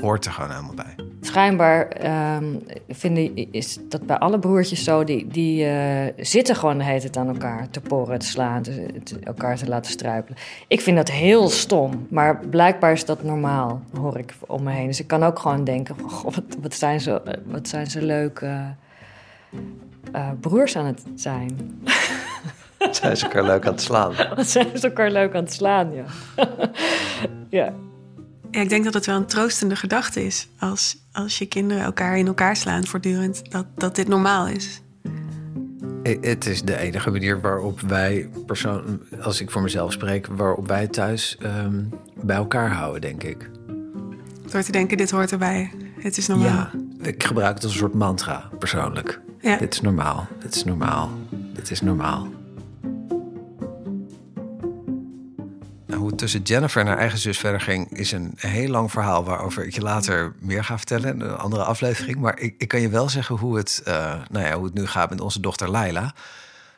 A: hoort er gewoon helemaal bij.
I: Schijnbaar ehm, vinden, is dat bij alle broertjes zo. Die, die eh, zitten gewoon de hele tijd aan elkaar te porren, te slaan, te, te- elkaar te laten struipelen. Ik vind dat heel stom. Maar blijkbaar is dat normaal, hoor ik om me heen. Dus ik kan ook gewoon denken: goh, wat, wat, zijn, ze, wat zijn ze leuk eh, eh, broers aan het zijn.
C: Zijn ze elkaar leuk aan het slaan?
I: Wat zijn ze elkaar leuk aan het slaan, ja. ja.
B: Ja, ik denk dat het wel een troostende gedachte is. Als, als je kinderen elkaar in elkaar slaan voortdurend. Dat, dat dit normaal is.
A: Het is de enige manier waarop wij, persoon, als ik voor mezelf spreek, waarop wij thuis ehm, bij elkaar houden, denk ik.
B: Door te denken, dit hoort erbij. Het is normaal.
A: Ja, ik gebruik het als een soort mantra, persoonlijk.
B: Ja.
A: Dit is normaal, dit is normaal, dit is normaal. Nou, hoe het tussen Jennifer en haar eigen zus verder ging, is een heel lang verhaal waarover ik je later meer ga vertellen in een andere aflevering. Maar ik, ik kan je wel zeggen hoe het, eh, nou ja, hoe het nu gaat met onze dochter Laila.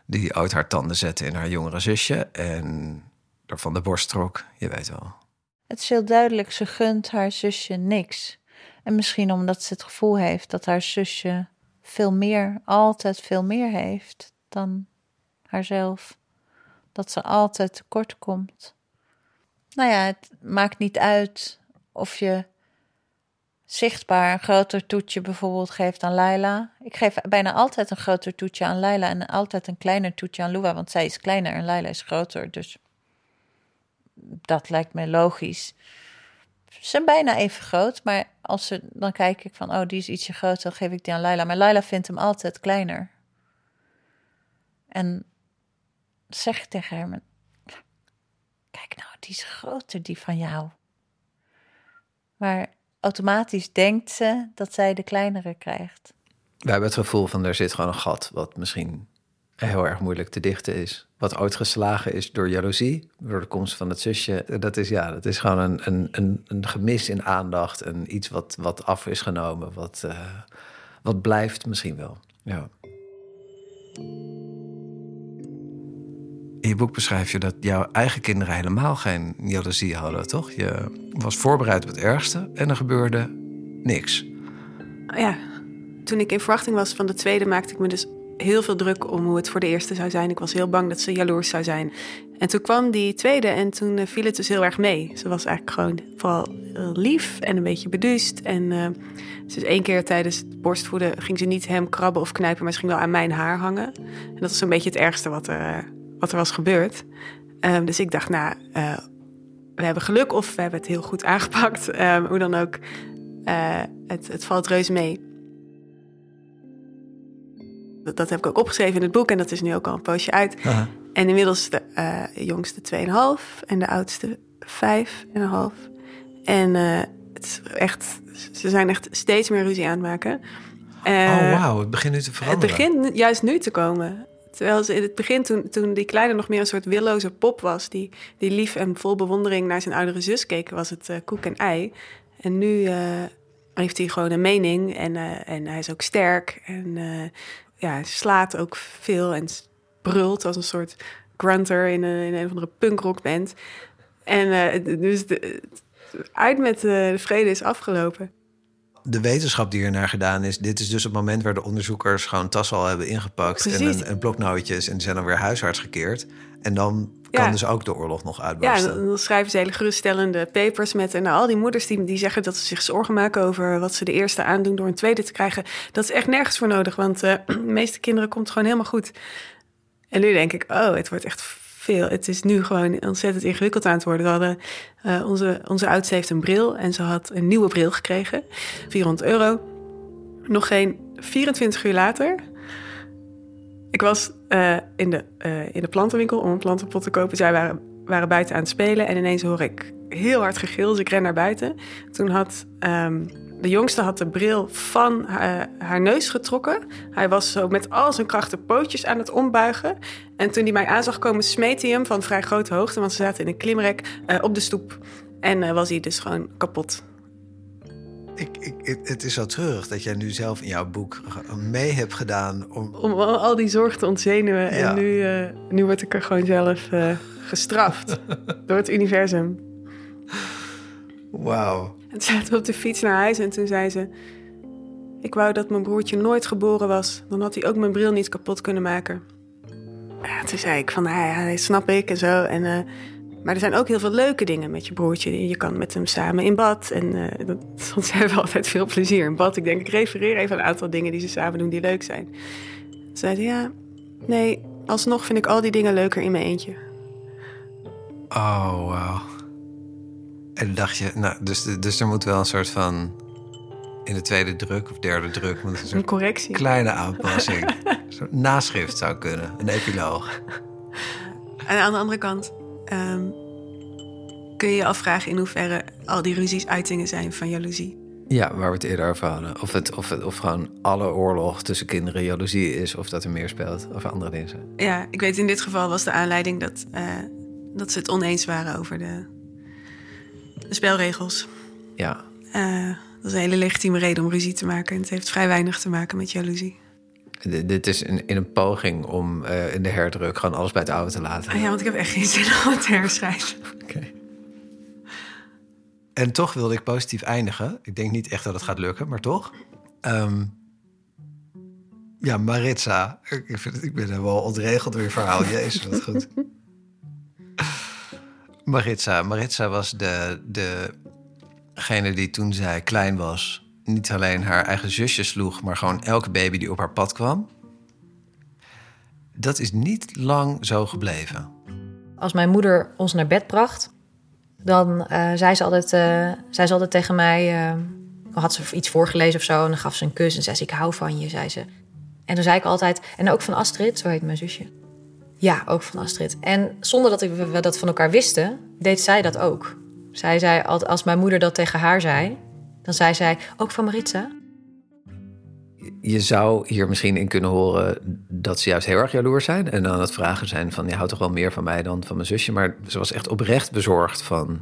A: Die ooit haar tanden zette in haar jongere zusje en er van de borst trok. Je weet wel.
F: Het is heel duidelijk, ze gunt haar zusje niks. En misschien omdat ze het gevoel heeft dat haar zusje veel meer, altijd veel meer heeft dan haarzelf. Dat ze altijd tekort komt. Nou ja, het maakt niet uit of je zichtbaar een groter toetje bijvoorbeeld geeft aan Laila. Ik geef bijna altijd een groter toetje aan Laila en altijd een kleiner toetje aan Lua, want zij is kleiner en Laila is groter. Dus dat lijkt me logisch. Ze zijn bijna even groot, maar als ze, dan kijk ik van, oh, die is ietsje groter, dan geef ik die aan Laila. Maar Laila vindt hem altijd kleiner. En zeg tegen haar, kijk nou, die is groter, die van jou. Maar automatisch denkt ze dat zij de kleinere krijgt.
A: We hebben het gevoel van er zit gewoon een gat wat misschien heel erg moeilijk te dichten is. Wat ooit geslagen is door jaloezie, door de komst van het zusje. Dat is ja, dat is gewoon een, een, een, een gemis in aandacht. En iets wat, wat af is genomen, wat, uh, wat blijft misschien wel. Ja. In je boek beschrijf je dat jouw eigen kinderen helemaal geen jaloezie hadden, toch? Je was voorbereid op het ergste en er gebeurde niks.
B: Ja, toen ik in verwachting was van de tweede, maakte ik me dus heel veel druk om hoe het voor de eerste zou zijn. Ik was heel bang dat ze jaloers zou zijn. En toen kwam die tweede en toen viel het dus heel erg mee. Ze was eigenlijk gewoon vooral lief en een beetje beduust. En uh, dus één keer tijdens het borstvoeden ging ze niet hem krabben of knijpen, maar ze ging wel aan mijn haar hangen. En dat was een beetje het ergste wat er, wat er was gebeurd. Um, dus ik dacht, nou, uh, we hebben geluk of we hebben het heel goed aangepakt. Um, hoe dan ook, uh, het, het valt reuze mee. Dat, dat, heb ik ook opgeschreven in het boek en dat is nu ook al een poosje uit. Aha. En inmiddels de uh, jongste 2,5 en de oudste 5,5. En het is echt, ze zijn echt steeds meer ruzie aan het maken.
A: Oh, wauw, het begint nu te veranderen.
B: Het begint juist nu te komen. Terwijl ze in het begin, toen, toen die kleine nog meer een soort willoze pop was... die, die lief en vol bewondering naar zijn oudere zus keek... was het uh, koek en ei. En nu uh, heeft hij gewoon een mening en, uh, en hij is ook sterk. En ja, slaat ook veel en brult als een soort grunter in een, in een of andere punkrockband. En dus de, uit met de vrede is afgelopen
A: de wetenschap die er naar gedaan is, dit is dus het moment waar de onderzoekers gewoon tassen al hebben ingepakt en, een, en bloknootjes en die zijn dan weer huisarts gekeerd. En dan kan ja. dus ook de oorlog nog uitbarsten.
B: Ja, dan schrijven ze hele geruststellende papers met en nou, al die moeders die, die zeggen dat ze zich zorgen maken over wat ze de eerste aandoen door een tweede te krijgen. Dat is echt nergens voor nodig, want uh, de meeste kinderen komt het gewoon helemaal goed. En nu denk ik, oh, het wordt echt Het is nu gewoon ontzettend ingewikkeld aan het worden. We hadden, uh, onze, onze oudste heeft een bril en ze had een nieuwe bril gekregen. 400 euro. Nog geen 24 uur later. Ik was uh, in, de, uh, in de plantenwinkel om een plantenpot te kopen. Zij waren, waren buiten aan het spelen en ineens hoor ik heel hard gegil. Dus ik ren naar buiten. Toen had um, de jongste had de bril van haar, haar, neus getrokken. Hij was zo met al zijn krachten pootjes aan het ombuigen. En toen hij mij aan zag komen, smeet hij hem van vrij grote hoogte, want ze zaten in een klimrek, uh, op de stoep. En uh, was hij dus gewoon kapot.
A: Ik, ik, het is zo treurig dat jij nu zelf in jouw boek mee hebt gedaan om...
B: Om al die zorg te ontzenuwen. Ja. En nu, uh, nu word ik er gewoon zelf gestraft door het universum.
A: Wauw.
B: En zaten we op de fiets naar huis en toen zei ze... Ik wou dat mijn broertje nooit geboren was. Dan had hij ook mijn bril niet kapot kunnen maken. Toen zei ik van, ja, snap ik en zo. En, uh, maar er zijn ook heel veel leuke dingen met je broertje. Je kan met hem samen in bad. En uh, dat, soms hebben we altijd veel plezier in bad. Ik denk, ik refereer even een aantal dingen die ze samen doen die leuk zijn. Toen zei ze, ja, nee, alsnog vind ik al die dingen leuker in mijn eentje.
A: Oh, wauw. En dacht je, nou, dus, dus er moet wel een soort van. In de tweede druk of derde druk. Moet een, soort
B: een correctie.
A: Kleine aanpassing. Zo'n naschrift zou kunnen, een epiloog.
B: En aan de andere kant um, kun je je afvragen in hoeverre al die ruzies uitingen zijn van jaloezie.
A: Ja, waar we het eerder over hadden. Of, het, of, het, of gewoon alle oorlog tussen kinderen jaloezie is, of dat er meer speelt, of andere dingen zijn.
B: Ja, ik weet in dit geval was de aanleiding dat, uh, dat ze het oneens waren over de, de spelregels.
A: Ja.
B: Uh, dat is een hele legitieme reden om ruzie te maken. En het heeft vrij weinig te maken met jaloezie.
A: D dit is in, in, een poging om uh, in de herdruk gewoon alles bij het oude te laten.
B: Ah ja, want ik heb echt geen zin om het te herschrijven.
A: Oké. Okay. En toch wilde ik positief eindigen. Ik denk niet echt dat het gaat lukken, maar toch. Um, ja, Maritza. Ik, vind, ik ben wel ontregeld door je verhaal. Jezus, wat goed. Maritza. Maritza was de, degene die toen zij klein was... niet alleen haar eigen zusje sloeg... maar gewoon elke baby die op haar pad kwam. Dat is niet lang zo gebleven.
E: Als mijn moeder ons naar bed bracht... dan eh, zei, ze altijd, eh, zei ze altijd tegen mij... eh, had ze iets voorgelezen of zo en dan gaf ze een kus en zei ze... ik hou van je, zei ze. En dan zei ik altijd... en ook van Astrid, zo heet mijn zusje. Ja, ook van Astrid. En zonder dat ik- we dat van elkaar wisten, deed zij dat ook. Zij zei, als mijn moeder dat tegen haar zei... dan zei zij, ook van Maritza?
A: Je zou hier misschien in kunnen horen dat ze juist heel erg jaloers zijn. En aan het vragen zijn van, je houdt toch wel meer van mij dan van mijn zusje. Maar ze was echt oprecht bezorgd van,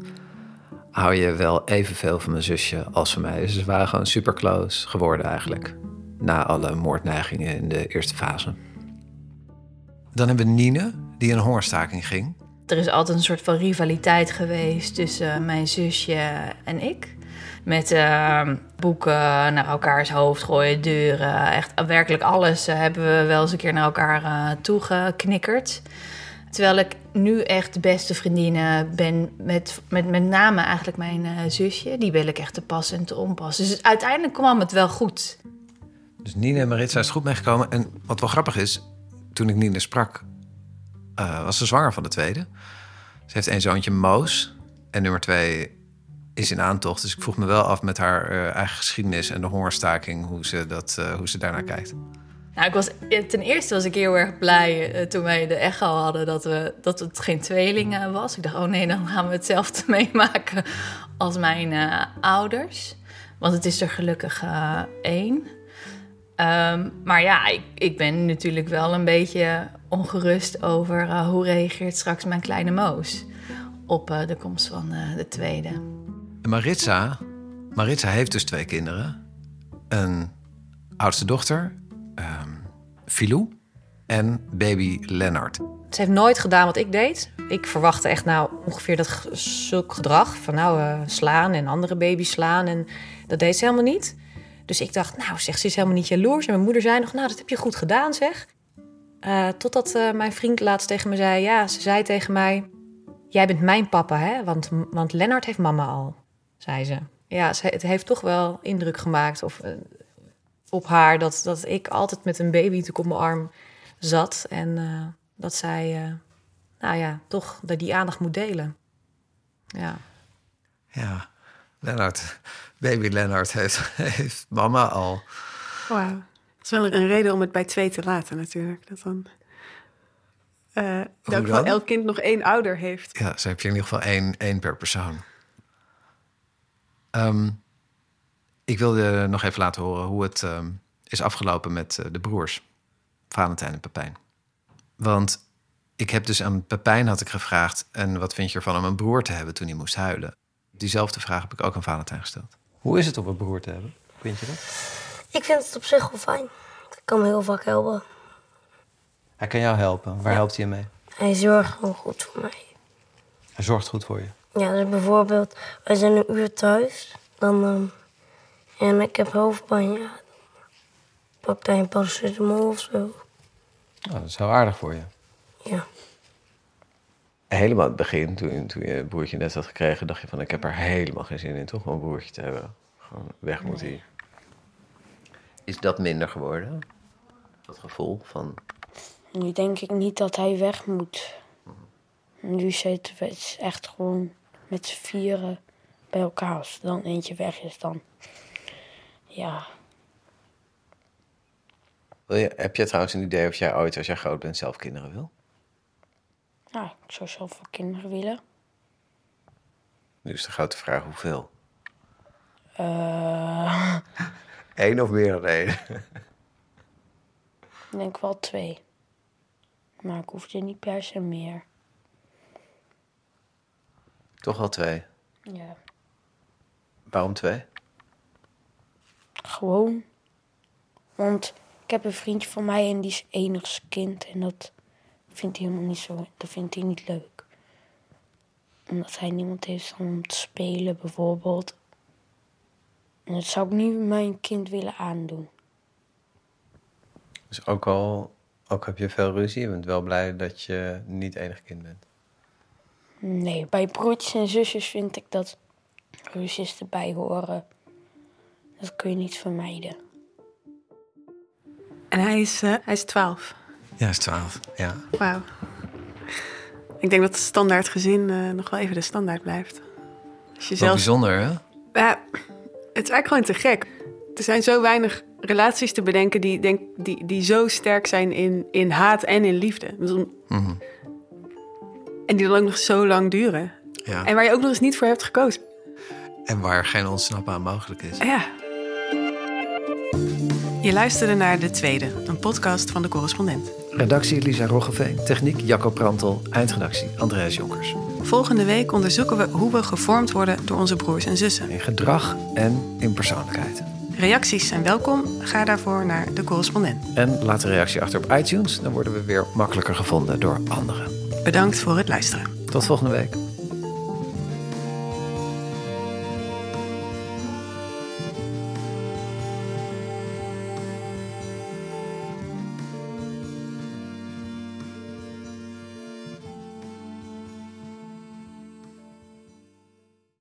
A: hou je wel evenveel van mijn zusje als van mij. Dus ze waren gewoon super close geworden eigenlijk. Na alle moordneigingen in de eerste fase. Dan hebben we Nine, die in een hongerstaking ging.
H: Er is altijd een soort van rivaliteit geweest tussen eh, mijn zusje en ik. Met eh, boeken naar elkaars hoofd gooien, deuren. Echt werkelijk alles eh, hebben we wel eens een keer naar elkaar eh, toegeknikkerd. Terwijl ik nu echt de beste vriendinnen ben met, met met name eigenlijk mijn eh, zusje. Die wil ik echt te pas en te onpas. Dus uiteindelijk kwam het wel goed.
A: Dus Nina en Maritza is goed meegekomen. En wat wel grappig is, toen ik Nina sprak, eh, was ze zwanger van de tweede. Ze heeft een zoontje, Moos. En nummer twee is in aantocht. Dus ik vroeg me wel af met haar eh, eigen geschiedenis en de hongerstaking... hoe ze, dat, eh, hoe ze daarnaar kijkt.
H: Nou, ik was, ten eerste was ik heel erg blij toen wij de echo hadden dat, we, dat het geen tweeling was. Ik dacht, oh nee, dan gaan we hetzelfde meemaken als mijn ouders. Want het is er gelukkig één. Ehm, maar ja, ik, ik ben natuurlijk wel een beetje ongerust over eh, hoe reageert straks mijn kleine Moos op eh, de komst van eh, de tweede.
A: En Maritza, Maritza heeft dus twee kinderen. Een oudste dochter, ehm Filou, en baby Lennart.
E: Ze heeft nooit gedaan wat ik deed. Ik verwachtte echt nou ongeveer dat zulk gedrag van nou eh, slaan en andere baby's slaan. En dat deed ze helemaal niet. Dus ik dacht, nou zeg, ze is helemaal niet jaloers. En mijn moeder zei nog, nou dat heb je goed gedaan zeg. Eh, totdat eh, mijn vriend laatst tegen me zei, ja, ze zei tegen mij... Jij bent mijn papa, hè? Want, want Lennart heeft mama al, zei ze. Ja, ze, het heeft toch wel indruk gemaakt of, eh, op haar... Dat, dat ik altijd met een baby natuurlijk op mijn arm zat. En dat zij, nou ja, toch dat die aandacht moet delen. Ja.
A: Ja, Lennart, baby Lennart heeft, heeft mama al.
B: Wauw. Dat is wel een reden om het bij twee te laten natuurlijk. Dat dan... eh dat wel elk kind nog één ouder heeft.
A: Ja, zo heb je in ieder geval één, één per persoon. Ehm, ik wilde nog even laten horen hoe het ehm, is afgelopen met eh, de broers. Valentijn en Pepijn. Want ik heb dus aan Pepijn had ik gevraagd... en wat vind je ervan om een broer te hebben toen hij moest huilen? Diezelfde vraag heb ik ook aan Valentijn gesteld. Hoe is het om een broer te hebben? Vind je dat?
D: Ik vind het op zich wel fijn. Ik kan me heel vaak helpen.
C: Hij kan jou helpen. Waar helpt hij je mee?
D: Hij zorgt gewoon goed voor mij.
C: Hij zorgt goed voor je.
D: Ja, dus bijvoorbeeld, wij zijn een uur thuis. Dan, ehm, en ik heb hoofdpijn, ja. Pakt hij een paracetamol of zo.
C: Oh, dat is heel aardig voor je.
D: Ja.
C: Helemaal het begin, toen, toen je een broertje net had gekregen, dacht je van ik heb er helemaal geen zin in, toch? Om een broertje te hebben. Gewoon weg moet hij. Is dat minder geworden? Dat gevoel van.
N: Nu denk ik niet dat hij weg moet. Nu zitten we echt gewoon met z'n vieren bij elkaar. Als er dan eentje weg is, dan... Ja,
C: Wil je, heb je trouwens een idee of jij ooit, als jij groot bent, zelf kinderen wil?
N: Nou, ik zou zelf wel kinderen willen.
C: Nu is de grote vraag hoeveel.
N: Eh,
C: Eén of meer dan één?
N: ik denk wel twee. Maar ik hoef er niet per se meer.
C: Toch wel twee.
N: Ja,
C: Waarom twee?
N: gewoon. Want ik heb een vriendje van mij en die is enigskind. En dat vindt hij helemaal niet zo... Dat vindt hij niet leuk. Omdat hij niemand heeft om te spelen, bijvoorbeeld. En dat zou ik niet mijn kind willen aandoen.
C: Dus ook al ook heb je veel ruzie, je bent wel blij dat je niet enig kind bent.
N: Nee, bij broertjes en zusjes vind ik dat ruzies erbij horen. Dat kun je niet vermijden.
B: En hij is, eh, hij is 12.
A: Ja, is 12. Ja.
B: Wauw. Ik denk dat het standaard gezin eh, nog wel even de standaard blijft. Als je
A: Wel bijzonder, hè?
B: Ja, het is eigenlijk gewoon te gek. Er zijn zo weinig relaties te bedenken die, denk, die, die zo sterk zijn in, in haat en in liefde.
A: Mhm.
B: En die dan ook nog zo lang duren.
A: Ja.
B: En waar je ook nog eens niet voor hebt gekozen.
A: En waar geen ontsnappen aan mogelijk is.
B: Ja. Je luisterde naar De Tweede, een podcast van De Correspondent.
A: Redactie Lisa Roggeveen, techniek Jacco Prantel, eindredactie Andreas Jonkers.
B: Volgende week onderzoeken we hoe we gevormd worden door onze broers en zussen.
A: In gedrag en in persoonlijkheid.
B: Reacties zijn welkom. Ga daarvoor naar De Correspondent.
A: En laat een reactie achter op iTunes, dan worden we weer makkelijker gevonden door anderen.
B: Bedankt voor het luisteren.
A: Tot volgende week.